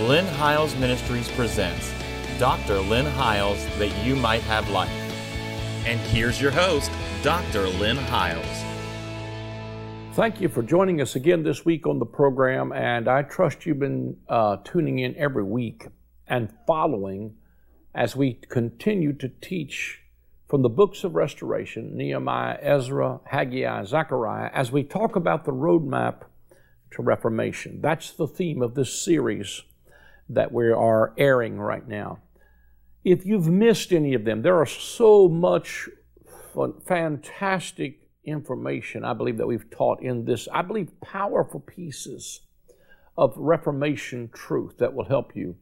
Lynn Hiles Ministries presents Dr. Lynn Hiles That You Might Have Life. And here's your host, Dr. Lynn Hiles. Thank you for joining us again this week on the program, and I trust you've been uh, tuning in every week and following as we continue to teach from the books of restoration Nehemiah, Ezra, Haggai, Zechariah as we talk about the roadmap to Reformation. That's the theme of this series that we are airing right now. If you've missed any of them, there are so much fantastic information I believe that we've taught in this, I believe, powerful pieces of Reformation truth that will help you.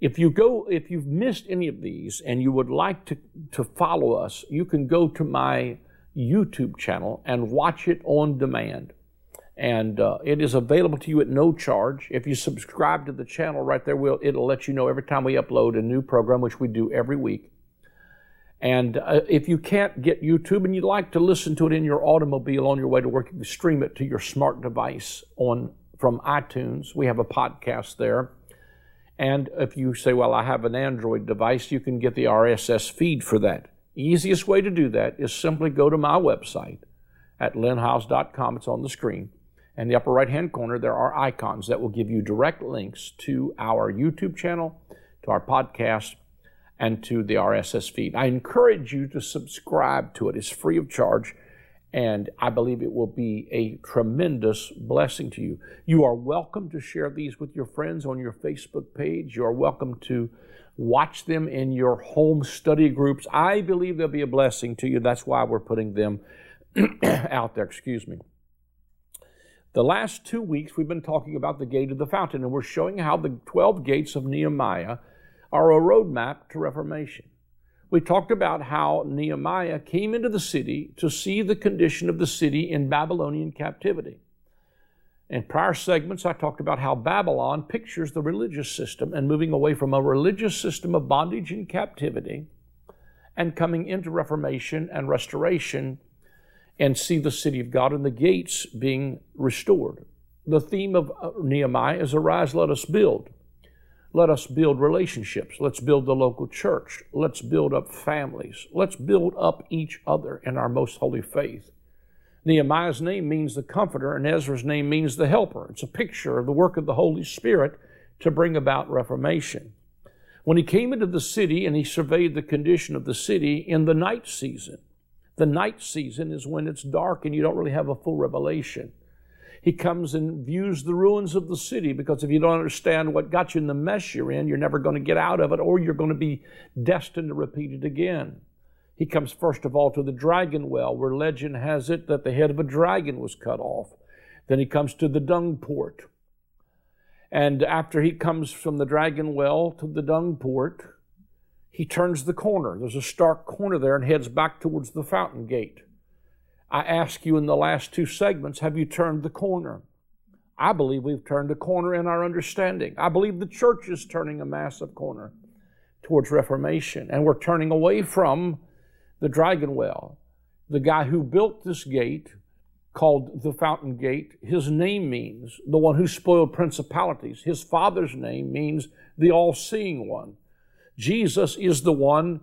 If you go, if you've missed any of these and you would like to, to follow us, you can go to my YouTube channel and watch it on demand and uh, it is available to you at no charge. If you subscribe to the channel right there, we'll, it'll let you know every time we upload a new program, which we do every week. And uh, if you can't get YouTube and you'd like to listen to it in your automobile on your way to work, you can stream it to your smart device on from iTunes. We have a podcast there. And if you say, well, I have an Android device, you can get the RSS feed for that. Easiest way to do that is simply go to my website at lynnhiles.com. It's on the screen in the upper right hand corner, there are icons that will give you direct links to our YouTube channel, to our podcast, and to the RSS feed. I encourage you to subscribe to it. It's free of charge, and I believe it will be a tremendous blessing to you. You are welcome to share these with your friends on your Facebook page. You are welcome to watch them in your home study groups. I believe they'll be a blessing to you. That's why we're putting them out there. Excuse me. The last two weeks, we've been talking about the gate of the fountain, and we're showing how the 12 gates of Nehemiah are a roadmap to Reformation. We talked about how Nehemiah came into the city to see the condition of the city in Babylonian captivity. In prior segments, I talked about how Babylon pictures the religious system and moving away from a religious system of bondage and captivity and coming into Reformation and restoration and see the city of God and the gates being restored. The theme of uh, Nehemiah is Arise, let us build. Let us build relationships. Let's build the local church. Let's build up families. Let's build up each other in our most holy faith. Nehemiah's name means the comforter, and Ezra's name means the helper. It's a picture of the work of the Holy Spirit to bring about reformation. When he came into the city and he surveyed the condition of the city in the night season, the night season is when it's dark and you don't really have a full revelation. He comes and views the ruins of the city because if you don't understand what got you in the mess you're in, you're never going to get out of it or you're going to be destined to repeat it again. He comes first of all to the dragon well, where legend has it that the head of a dragon was cut off. Then he comes to the dung port. And after he comes from the dragon well to the dung port, he turns the corner. There's a stark corner there and heads back towards the fountain gate. I ask you in the last two segments, have you turned the corner? I believe we've turned a corner in our understanding. I believe the church is turning a massive corner towards Reformation, and we're turning away from the dragon well. The guy who built this gate, called the fountain gate, his name means the one who spoiled principalities. His father's name means the all seeing one. Jesus is the one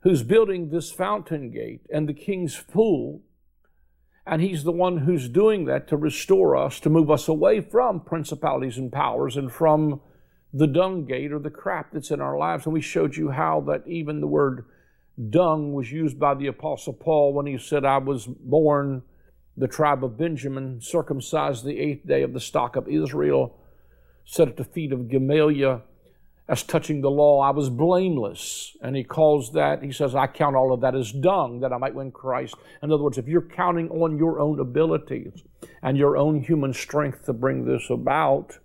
who's building this fountain gate and the king's pool. And he's the one who's doing that to restore us, to move us away from principalities and powers and from the dung gate or the crap that's in our lives. And we showed you how that even the word dung was used by the Apostle Paul when he said, I was born the tribe of Benjamin, circumcised the eighth day of the stock of Israel, set at the feet of Gamaliel as touching the law, I was blameless. And he calls that, he says, I count all of that as dung that I might win Christ. In other words, if you're counting on your own abilities and your own human strength to bring this about,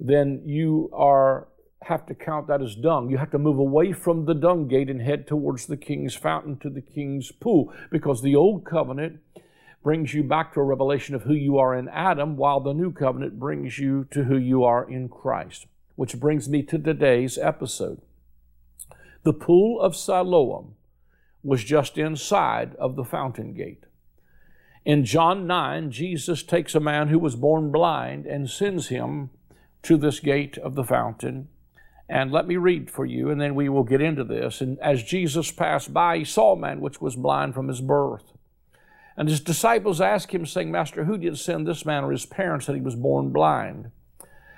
then you are have to count that as dung. You have to move away from the dung gate and head towards the king's fountain to the king's pool because the old covenant brings you back to a revelation of who you are in Adam, while the new covenant brings you to who you are in Christ which brings me to today's episode. The pool of Siloam was just inside of the fountain gate. In John 9, Jesus takes a man who was born blind and sends him to this gate of the fountain. And let me read for you, and then we will get into this. And as Jesus passed by, he saw a man which was blind from his birth. And his disciples asked him, saying, Master, who did send this man or his parents that he was born blind?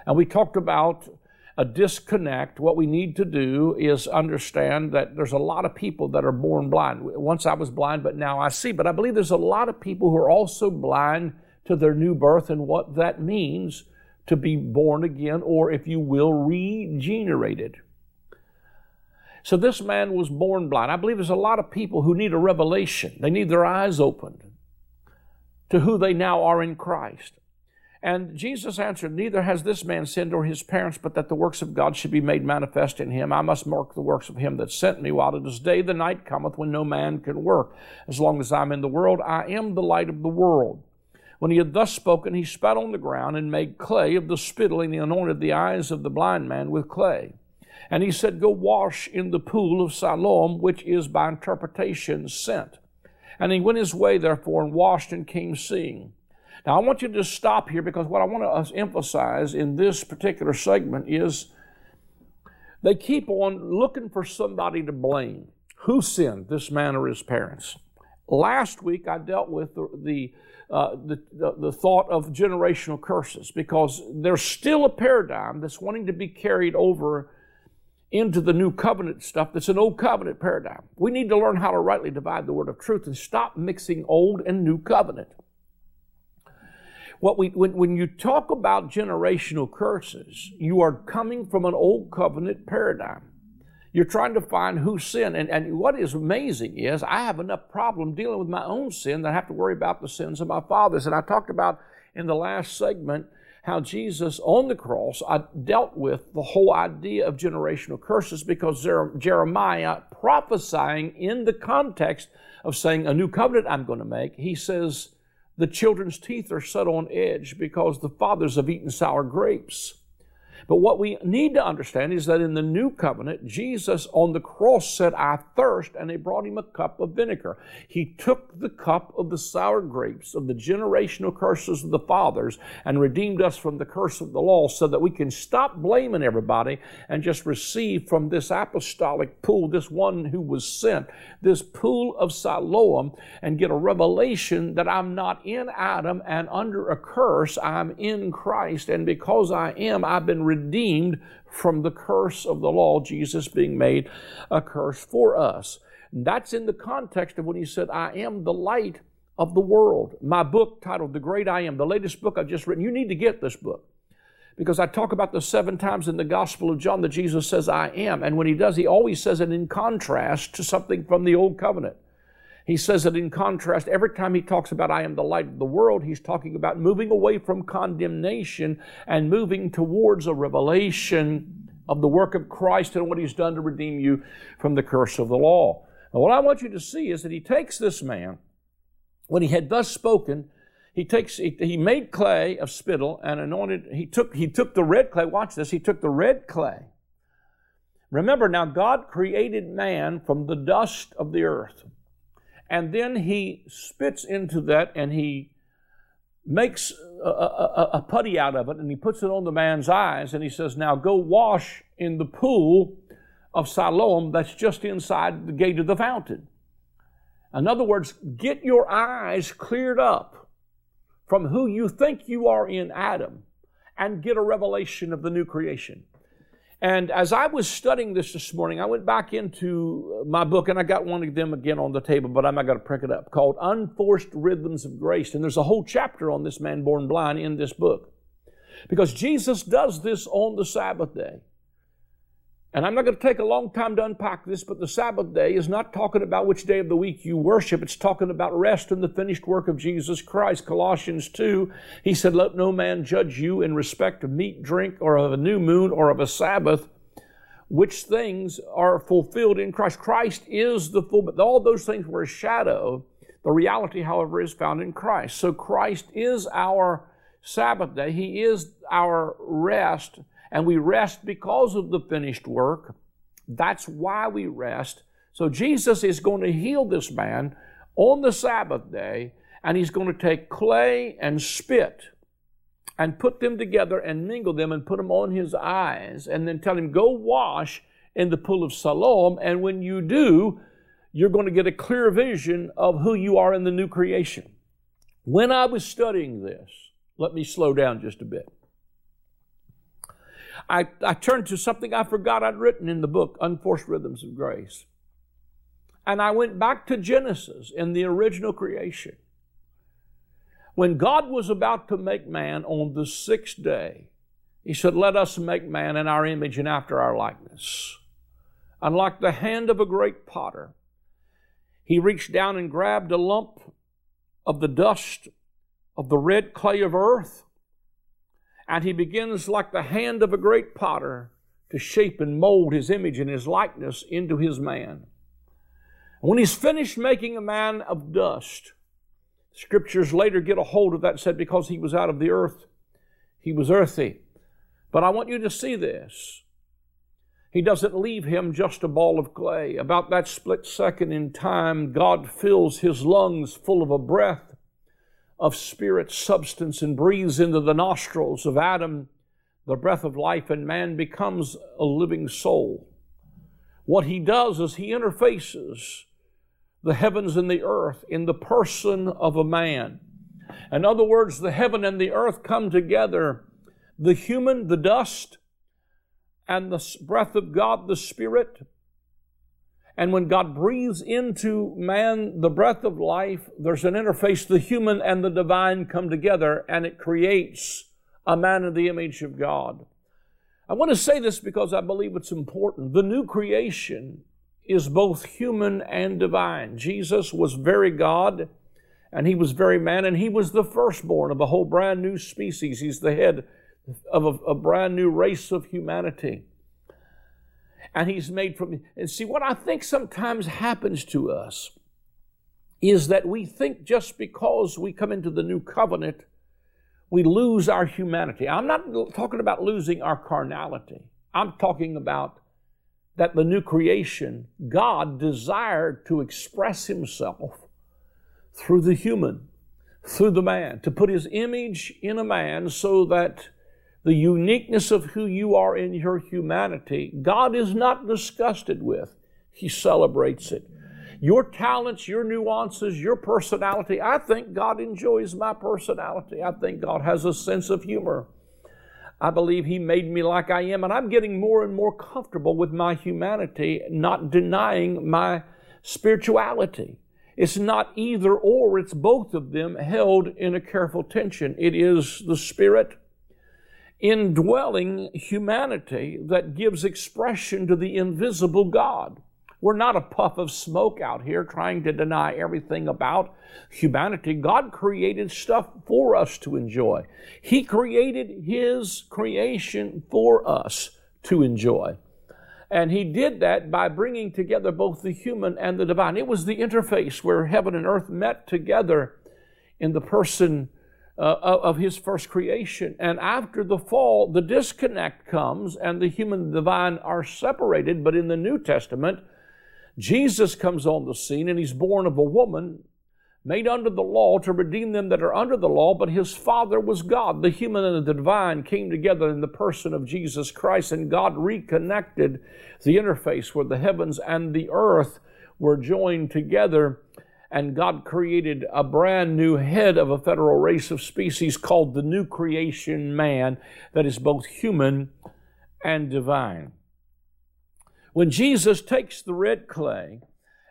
And we talked about a disconnect. What we need to do is understand that there's a lot of people that are born blind. Once I was blind, but now I see. But I believe there's a lot of people who are also blind to their new birth and what that means to be born again, or if you will, regenerated. So this man was born blind. I believe there's a lot of people who need a revelation. They need their eyes opened to who they now are in Christ. And Jesus answered, Neither has this man sinned or his parents, but that the works of God should be made manifest in him. I must mark the works of him that sent me while it is day. The night cometh when no man can work. As long as I'm in the world, I am the light of the world. When he had thus spoken, he spat on the ground and made clay of the spittle, and he anointed the eyes of the blind man with clay. And he said, Go wash in the pool of Siloam, which is by interpretation sent. And he went his way, therefore, and washed and came seeing. Now, I want you to stop here because what I want to emphasize in this particular segment is they keep on looking for somebody to blame. Who sinned, this man or his parents? Last week, I dealt with the, the uh, the, the, the, thought of generational curses because there's still a paradigm that's wanting to be carried over into the new covenant stuff that's an old covenant paradigm. We need to learn how to rightly divide the word of truth and stop mixing old and new covenant. What we, when, when you talk about generational curses, you are coming from an old covenant paradigm. You're trying to find who sinned. And, and what is amazing is I have enough problem dealing with my own sin that I have to worry about the sins of my fathers. And I talked about in the last segment how Jesus on the cross I dealt with the whole idea of generational curses because Jeremiah prophesying in the context of saying a new covenant I'm going to make, he says the children's teeth are set on edge because the fathers have eaten sour grapes. But what we need to understand is that in the new covenant, Jesus on the cross said, I thirst, and they brought him a cup of vinegar. He took the cup of the sour grapes of the generational curses of the fathers and redeemed us from the curse of the law so that we can stop blaming everybody and just receive from this apostolic pool, this one who was sent, this pool of Siloam, and get a revelation that I'm not in Adam and under a curse, I'm in Christ. And because I am, I've been redeemed from the curse of the law, Jesus being made a curse for us. That's in the context of when he said, I am the light of the world. My book titled The Great I Am, the latest book I've just written, you need to get this book because I talk about the seven times in the Gospel of John that Jesus says, I am. And when he does, he always says it in contrast to something from the Old Covenant. He says that in contrast, every time he talks about I am the light of the world, he's talking about moving away from condemnation and moving towards a revelation of the work of Christ and what he's done to redeem you from the curse of the law. Now, what I want you to see is that he takes this man, when he had thus spoken, he takes he, he made clay of spittle and anointed he took he took the red clay watch this he took the red clay remember now god created man from the dust of the earth and then he spits into that and he makes a, a, a, putty out of it and he puts it on the man's eyes and he says, Now go wash in the pool of Siloam that's just inside the gate of the fountain. In other words, get your eyes cleared up from who you think you are in Adam and get a revelation of the new creation. And as I was studying this this morning, I went back into uh, my book and I got one of them again on the table, but I'm not going to prick it up, called Unforced Rhythms of Grace. And there's a whole chapter on this man born blind in this book. Because Jesus does this on the Sabbath day. And I'm not going to take a long time to unpack this, but the Sabbath day is not talking about which day of the week you worship. It's talking about rest in the finished work of Jesus Christ. Colossians 2, he said, Let no man judge you in respect of meat, drink, or of a new moon, or of a Sabbath, which things are fulfilled in Christ. Christ is the full, but all those things were a shadow. The reality, however, is found in Christ. So Christ is our Sabbath day. He is our rest and we rest because of the finished work. That's why we rest. So Jesus is going to heal this man on the Sabbath day, and he's going to take clay and spit and put them together and mingle them and put them on his eyes and then tell him, Go wash in the pool of Siloam. And when you do, you're going to get a clear vision of who you are in the new creation. When I was studying this, let me slow down just a bit. I, I turned to something I forgot I'd written in the book, Unforced Rhythms of Grace. And I went back to Genesis in the original creation. When God was about to make man on the sixth day, He said, Let us make man in our image and after our likeness. And like the hand of a great potter, He reached down and grabbed a lump of the dust of the red clay of earth, and He begins, like the hand of a great potter, to shape and mold His image and His likeness into His man. And when He's finished making a man of dust, Scriptures later get a hold of that said because he was out of the earth, he was earthy. But I want you to see this. He doesn't leave him just a ball of clay. About that split second in time, God fills his lungs full of a breath of spirit substance and breathes into the nostrils of Adam the breath of life, and man becomes a living soul. What he does is he interfaces the heavens and the earth in the person of a man. In other words, the heaven and the earth come together. The human, the dust, and the breath of God, the Spirit. And when God breathes into man the breath of life, there's an interface. The human and the divine come together, and it creates a man in the image of God. I want to say this because I believe it's important. The new creation is both human and divine. Jesus was very God and he was very man, and he was the firstborn of a whole brand new species. He's the head of a, a brand new race of humanity. And he's made from, and see, what I think sometimes happens to us is that we think just because we come into the new covenant, we lose our humanity. I'm not talking about losing our carnality. I'm talking about that the new creation, God desired to express Himself through the human, through the man, to put His image in a man so that the uniqueness of who you are in your humanity, God is not disgusted with. He celebrates it. Your talents, your nuances, your personality, I think God enjoys my personality. I think God has a sense of humor. I believe He made me like I am, and I'm getting more and more comfortable with my humanity, not denying my spirituality. It's not either or, it's both of them held in a careful tension. It is the Spirit indwelling humanity that gives expression to the invisible God. We're not a puff of smoke out here trying to deny everything about humanity. God created stuff for us to enjoy. He created His creation for us to enjoy. And He did that by bringing together both the human and the divine. It was the interface where heaven and earth met together in the person uh, of His first creation. And after the fall, the disconnect comes and the human and divine are separated. But in the New Testament, Jesus comes on the scene and he's born of a woman made under the law to redeem them that are under the law, but his father was God. The human and the divine came together in the person of Jesus Christ, and God reconnected the interface where the heavens and the earth were joined together. And God created a brand new head of a federal race of species called the new creation man that is both human and divine. When Jesus takes the red clay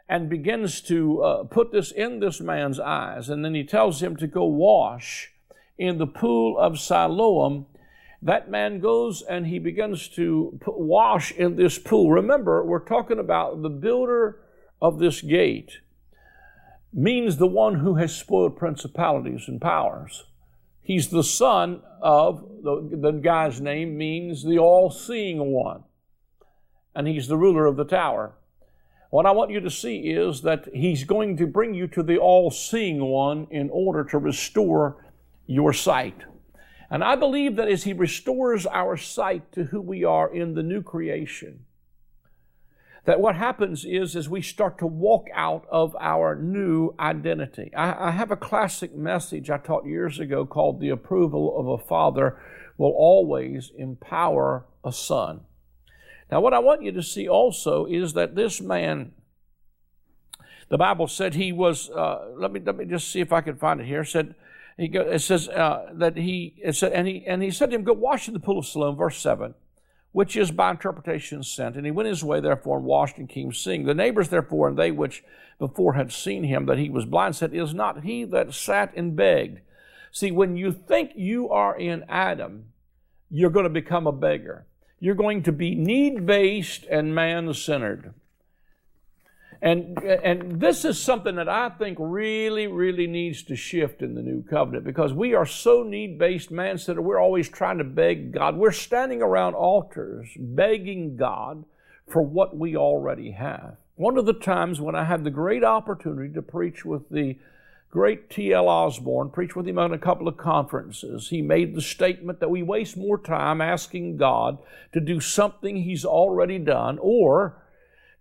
and begins to uh, put this in this man's eyes, and then he tells him to go wash in the pool of Siloam, that man goes and he begins to wash in this pool. Remember, we're talking about the builder of this gate means the one who has spoiled principalities and powers. He's the son of, the, the guy's name means the all seeing one and he's the ruler of the tower. What I want you to see is that he's going to bring you to the all seeing one in order to restore your sight. And I believe that as he restores our sight to who we are in the new creation, that what happens is as we start to walk out of our new identity. I, I, have a classic message I taught years ago called The Approval of a Father Will Always Empower a Son. Now, what I want you to see also is that this man, the Bible said he was, uh, let, me, let me just see if I can find it here, it said, he go, it says uh, that he, it said, and he, and he said to him, Go wash in the pool of Siloam, verse 7 which is by interpretation sent. And he went his way, therefore, and washed and came seeing. The neighbors, therefore, and they which before had seen him that he was blind, said, Is not he that sat and begged? See, when you think you are in Adam, you're going to become a beggar. You're going to be need based and man centered. And, and this is something that I think really, really needs to shift in the new covenant because we are so need based, man centered. We're always trying to beg God. We're standing around altars begging God for what we already have. One of the times when I had the great opportunity to preach with the great T.L. Osborn, preach with him on a couple of conferences, he made the statement that we waste more time asking God to do something He's already done or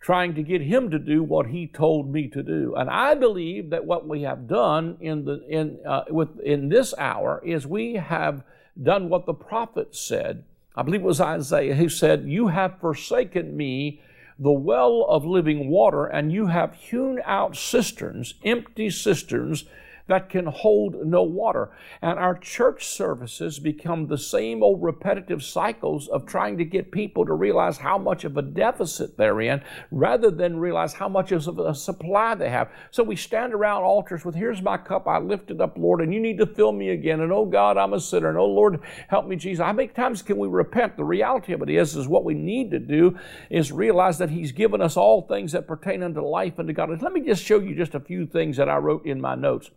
trying to get him to do what he told me to do. And I believe that what we have done in the in uh, with in this hour is we have done what the prophet said. I believe it was Isaiah who said, "You have forsaken me." The well of living water, and you have hewn out cisterns, empty cisterns, that can hold no water. And our church services become the same old repetitive cycles of trying to get people to realize how much of a deficit they're in rather than realize how much of a supply they have. So we stand around altars with, Here's my cup, I lift it up, Lord, and you need to fill me again. And oh God, I'm a sinner. And oh Lord, help me, Jesus. How many times can we repent? The reality of it is, is what we need to do is realize that He's given us all things that pertain unto life and to God. Let me just show you just a few things that I wrote in my notes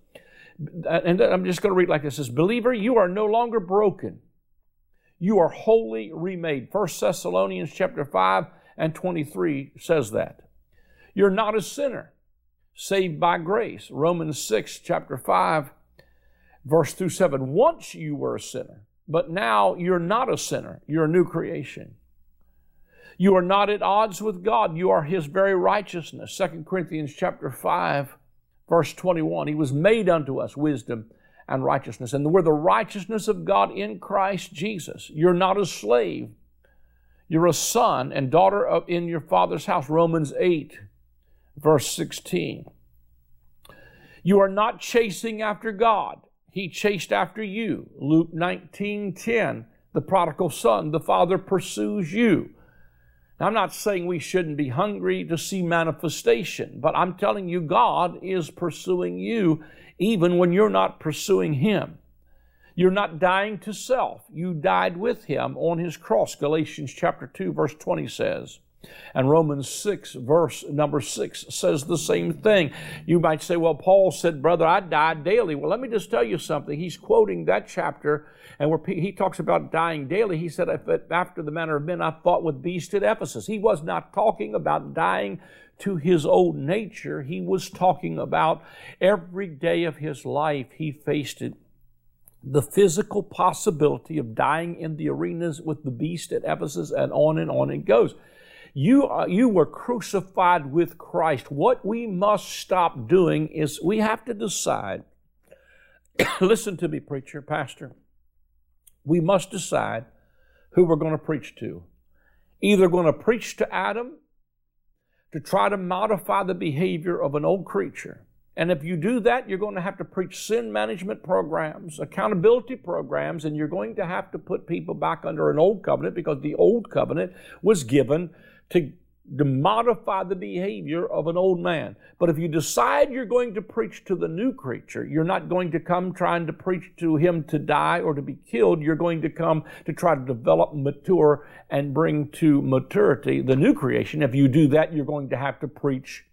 and I'm just going to read like this. Says, Believer, you are no longer broken. You are wholly remade. 1 Thessalonians chapter 5 and 23 says that. You're not a sinner, saved by grace. Romans 6 chapter 5 verse 2 7. Once you were a sinner, but now you're not a sinner. You're a new creation. You are not at odds with God. You are His very righteousness. 2 Corinthians chapter 5 Verse 21 He was made unto us wisdom and righteousness. And we're the righteousness of God in Christ Jesus. You're not a slave. You're a son and daughter of, in your father's house. Romans 8, verse 16. You are not chasing after God. He chased after you. Luke 19, 10. The prodigal son, the father pursues you. Now, I'm not saying we shouldn't be hungry to see manifestation, but I'm telling you, God is pursuing you even when you're not pursuing Him. You're not dying to self. You died with Him on His cross. Galatians chapter 2, verse 20 says. And Romans 6, verse number 6 says the same thing. You might say, well, Paul said, brother, I die daily. Well, let me just tell you something. He's quoting that chapter, and where he talks about dying daily, he said, after the manner of men, I fought with beasts at Ephesus. He was not talking about dying to his old nature. He was talking about every day of his life he faced it the physical possibility of dying in the arenas with the beast at Ephesus, and on and on it goes. You, are, you were crucified with Christ. What we must stop doing is we have to decide. listen to me, preacher, pastor. We must decide who we're going to preach to. Either going to preach to Adam to try to modify the behavior of an old creature. And if you do that, you're going to have to preach sin management programs, accountability programs, and you're going to have to put people back under an old covenant because the old covenant was given to, to modify the behavior of an old man. But if you decide you're going to preach to the new creature, you're not going to come trying to preach to him to die or to be killed. You're going to come to try to develop, mature, and bring to maturity the new creation. If you do that, you're going to have to preach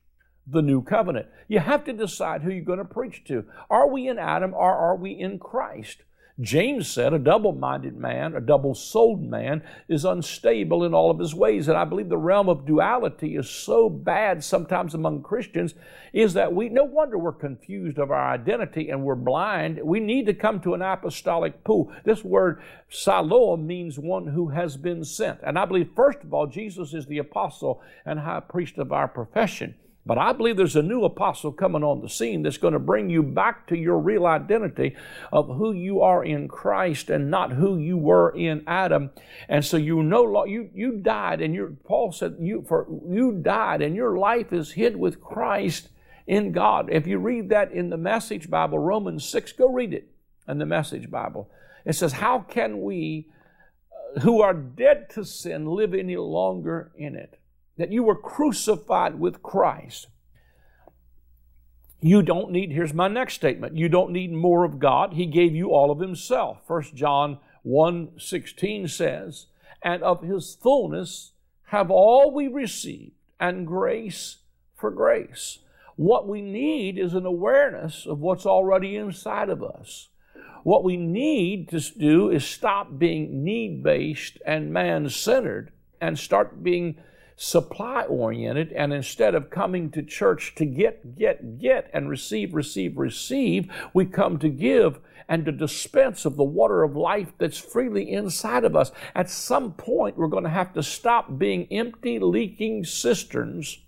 the new covenant. You have to decide who you're going to preach to. Are we in Adam or are we in Christ? James said a double minded man, a double souled man, is unstable in all of his ways. And I believe the realm of duality is so bad sometimes among Christians, is that we, no wonder we're confused of our identity and we're blind. We need to come to an apostolic pool. This word Siloam means one who has been sent. And I believe, first of all, Jesus is the apostle and high priest of our profession. But I believe there's a new apostle coming on the scene that's going to bring you back to your real identity of who you are in Christ and not who you were in Adam. And so you know you you died and your Paul said you for you died and your life is hid with Christ in God. If you read that in the Message Bible, Romans 6, go read it in the Message Bible. It says, How can we uh, who are dead to sin live any longer in it? That you were crucified with Christ. You don't need, here's my next statement, you don't need more of God. He gave you all of Himself. 1 John 1 16 says, And of His fullness have all we received, and grace for grace. What we need is an awareness of what's already inside of us. What we need to do is stop being need based and man centered and start being supply oriented, and instead of coming to church to get, get, get, and receive, receive, receive, we come to give and to dispense of the water of life that's freely inside of us. At some point, we're going to have to stop being empty, leaking cisterns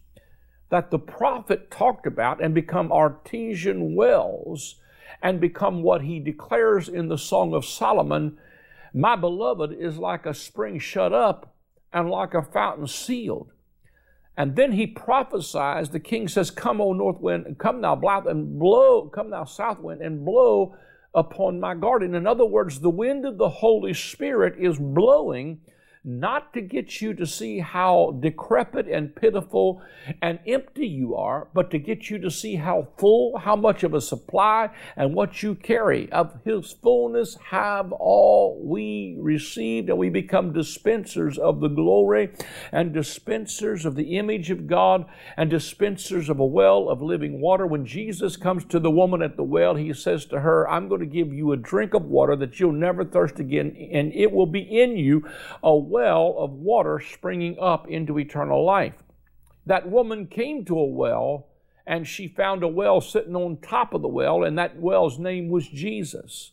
that the prophet talked about and become artesian wells and become what he declares in the Song of Solomon My beloved is like a spring shut up and like a fountain sealed. And then he prophesies, the king says, Come, O north wind, come thou black and blow, come thou south wind, and blow upon my garden. In other words, the wind of the Holy Spirit is blowing not to get you to see how decrepit and pitiful and empty you are, but to get you to see how full, how much of a supply, and what you carry. Of His fullness have all we received, and we become dispensers of the glory and dispensers of the image of God and dispensers of a well of living water. When Jesus comes to the woman at the well, He says to her, I'm going to give you a drink of water that you'll never thirst again, and it will be in you a well of water springing up into eternal life. That woman came to a well and she found a well sitting on top of the well, and that well's name was Jesus.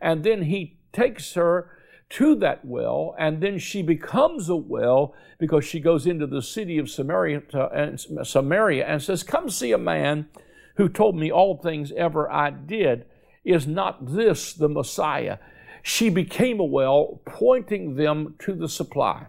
And then he takes her to that well, and then she becomes a well because she goes into the city of Samaria, and Samaria and says, Come see a man who told me all things ever I did. Is not this the Messiah? She became a well, pointing them to the supply.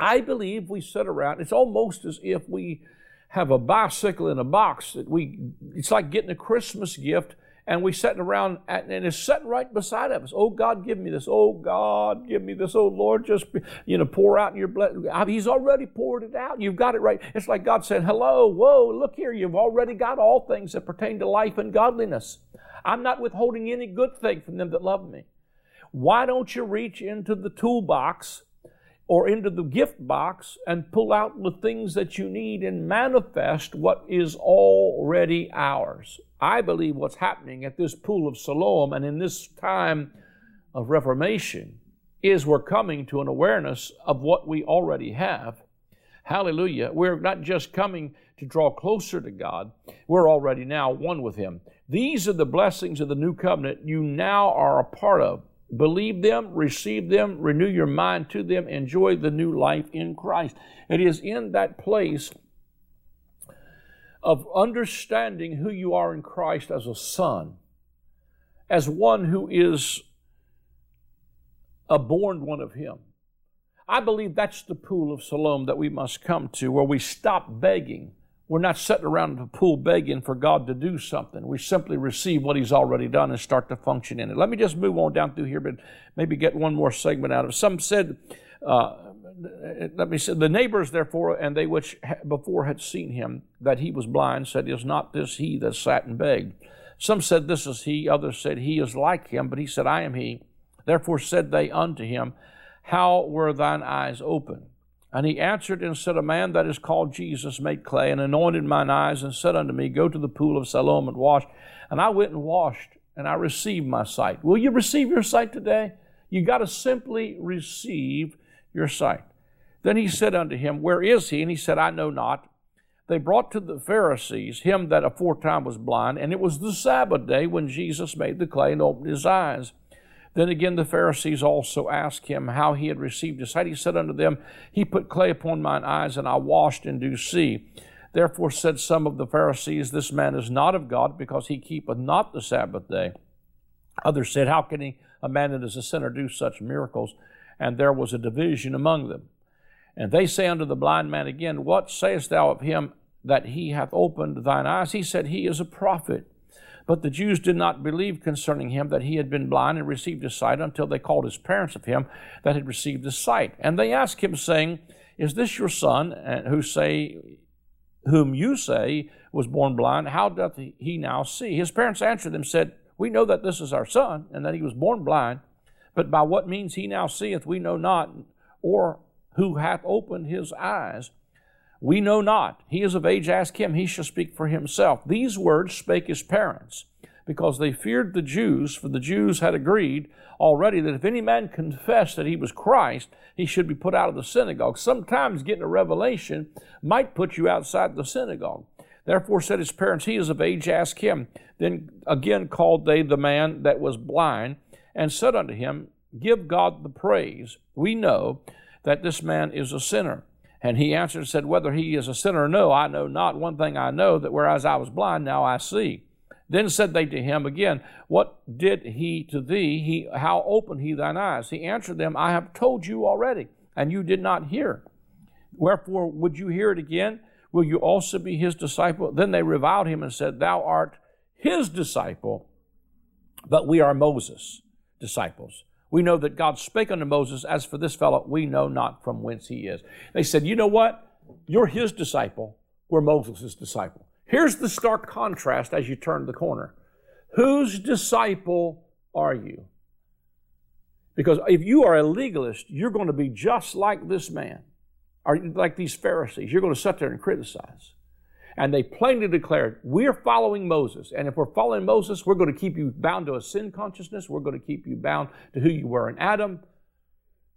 I believe we sit around, it's almost as if we have a bicycle in a box that we, it's like getting a Christmas gift and we sitting around and it's sitting right beside us. Oh God, give me this. Oh God, give me this. Oh Lord, just you know, pour out your blessing. He's already poured it out. You've got it right. It's like God said, "Hello, whoa, look here. You've already got all things that pertain to life and godliness. I'm not withholding any good thing from them that love me." Why don't you reach into the toolbox or into the gift box and pull out the things that you need and manifest what is already ours? I believe what's happening at this pool of Siloam and in this time of Reformation is we're coming to an awareness of what we already have. Hallelujah. We're not just coming to draw closer to God, we're already now one with Him. These are the blessings of the new covenant you now are a part of. Believe them, receive them, renew your mind to them, enjoy the new life in Christ. It is in that place of understanding who you are in Christ as a son, as one who is a born one of Him. I believe that's the pool of Siloam that we must come to, where we stop begging we're not sitting around in the pool begging for God to do something. We simply receive what He's already done and start to function in it. Let me just move on down through here, but maybe get one more segment out of it. Some said, uh, let me say, the neighbors therefore, and they which before had seen him, that he was blind, said, Is not this he that sat and begged? Some said, This is he. Others said, He is like him. But he said, I am he. Therefore said they unto him, How were thine eyes open? And he answered and said, A man that is called Jesus made clay and anointed mine eyes and said unto me, Go to the pool of Siloam and wash. And I went and washed, and I received my sight. Will you receive your sight today? You got to simply receive your sight. Then he said unto him, Where is he? And he said, I know not. They brought to the Pharisees him that aforetime was blind, and it was the Sabbath day when Jesus made the clay and opened his eyes. Then again the Pharisees also asked him how he had received his sight. He said unto them, He put clay upon mine eyes, and I washed and do see. Therefore said some of the Pharisees, This man is not of God, because he keepeth not the Sabbath day. Others said, How can he, a man that is a sinner, do such miracles? And there was a division among them. And they say unto the blind man again, What sayest thou of him that he hath opened thine eyes? He said, He is a prophet. But the Jews did not believe concerning him that he had been blind and received his sight until they called his parents of him that had received his sight. And they asked him, saying, Is this your son, uh, who say, whom you say was born blind? How doth he now see? His parents answered them, said, We know that this is our son, and that he was born blind. But by what means he now seeth, we know not, or who hath opened his eyes. We know not. He is of age, ask him, he shall speak for himself. These words spake his parents, because they feared the Jews, for the Jews had agreed already that if any man confessed that he was Christ, he should be put out of the synagogue. Sometimes getting a revelation might put you outside the synagogue. Therefore said his parents, He is of age, ask him. Then again called they the man that was blind, and said unto him, Give God the praise. We know that this man is a sinner. And he answered and said, Whether he is a sinner or no, I know not. One thing I know, that whereas I was blind, now I see. Then said they to him again, What did he to thee? He, how opened he thine eyes? He answered them, I have told you already, and you did not hear. Wherefore would you hear it again? Will you also be his disciple? Then they reviled him and said, Thou art his disciple, but we are Moses' disciples. We know that God spake unto Moses, As for this fellow, we know not from whence he is. They said, You know what? You're his disciple. We're Moses' disciple. Here's the stark contrast as you turn the corner. Whose disciple are you? Because if you are a legalist, you're going to be just like this man, or like these Pharisees. You're going to sit there and criticize and they plainly declared, We're following Moses. And if we're following Moses, we're going to keep you bound to a sin consciousness. We're going to keep you bound to who you were in Adam.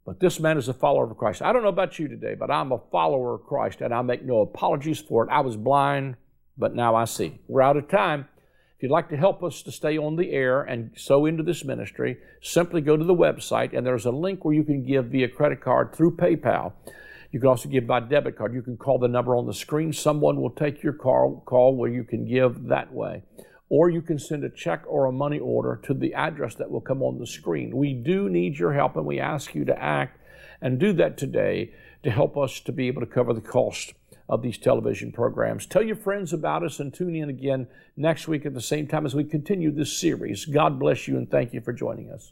But this man is a follower of Christ. I don't know about you today, but I'm a follower of Christ, and I make no apologies for it. I was blind, but now I see. We're out of time. If you'd like to help us to stay on the air and sow into this ministry, simply go to the website, and there's a link where you can give via credit card through PayPal. You can also give by debit card. You can call the number on the screen. Someone will take your call, call where you can give that way. Or you can send a check or a money order to the address that will come on the screen. We do need your help, and we ask you to act and do that today to help us to be able to cover the cost of these television programs. Tell your friends about us and tune in again next week at the same time as we continue this series. God bless you and thank you for joining us.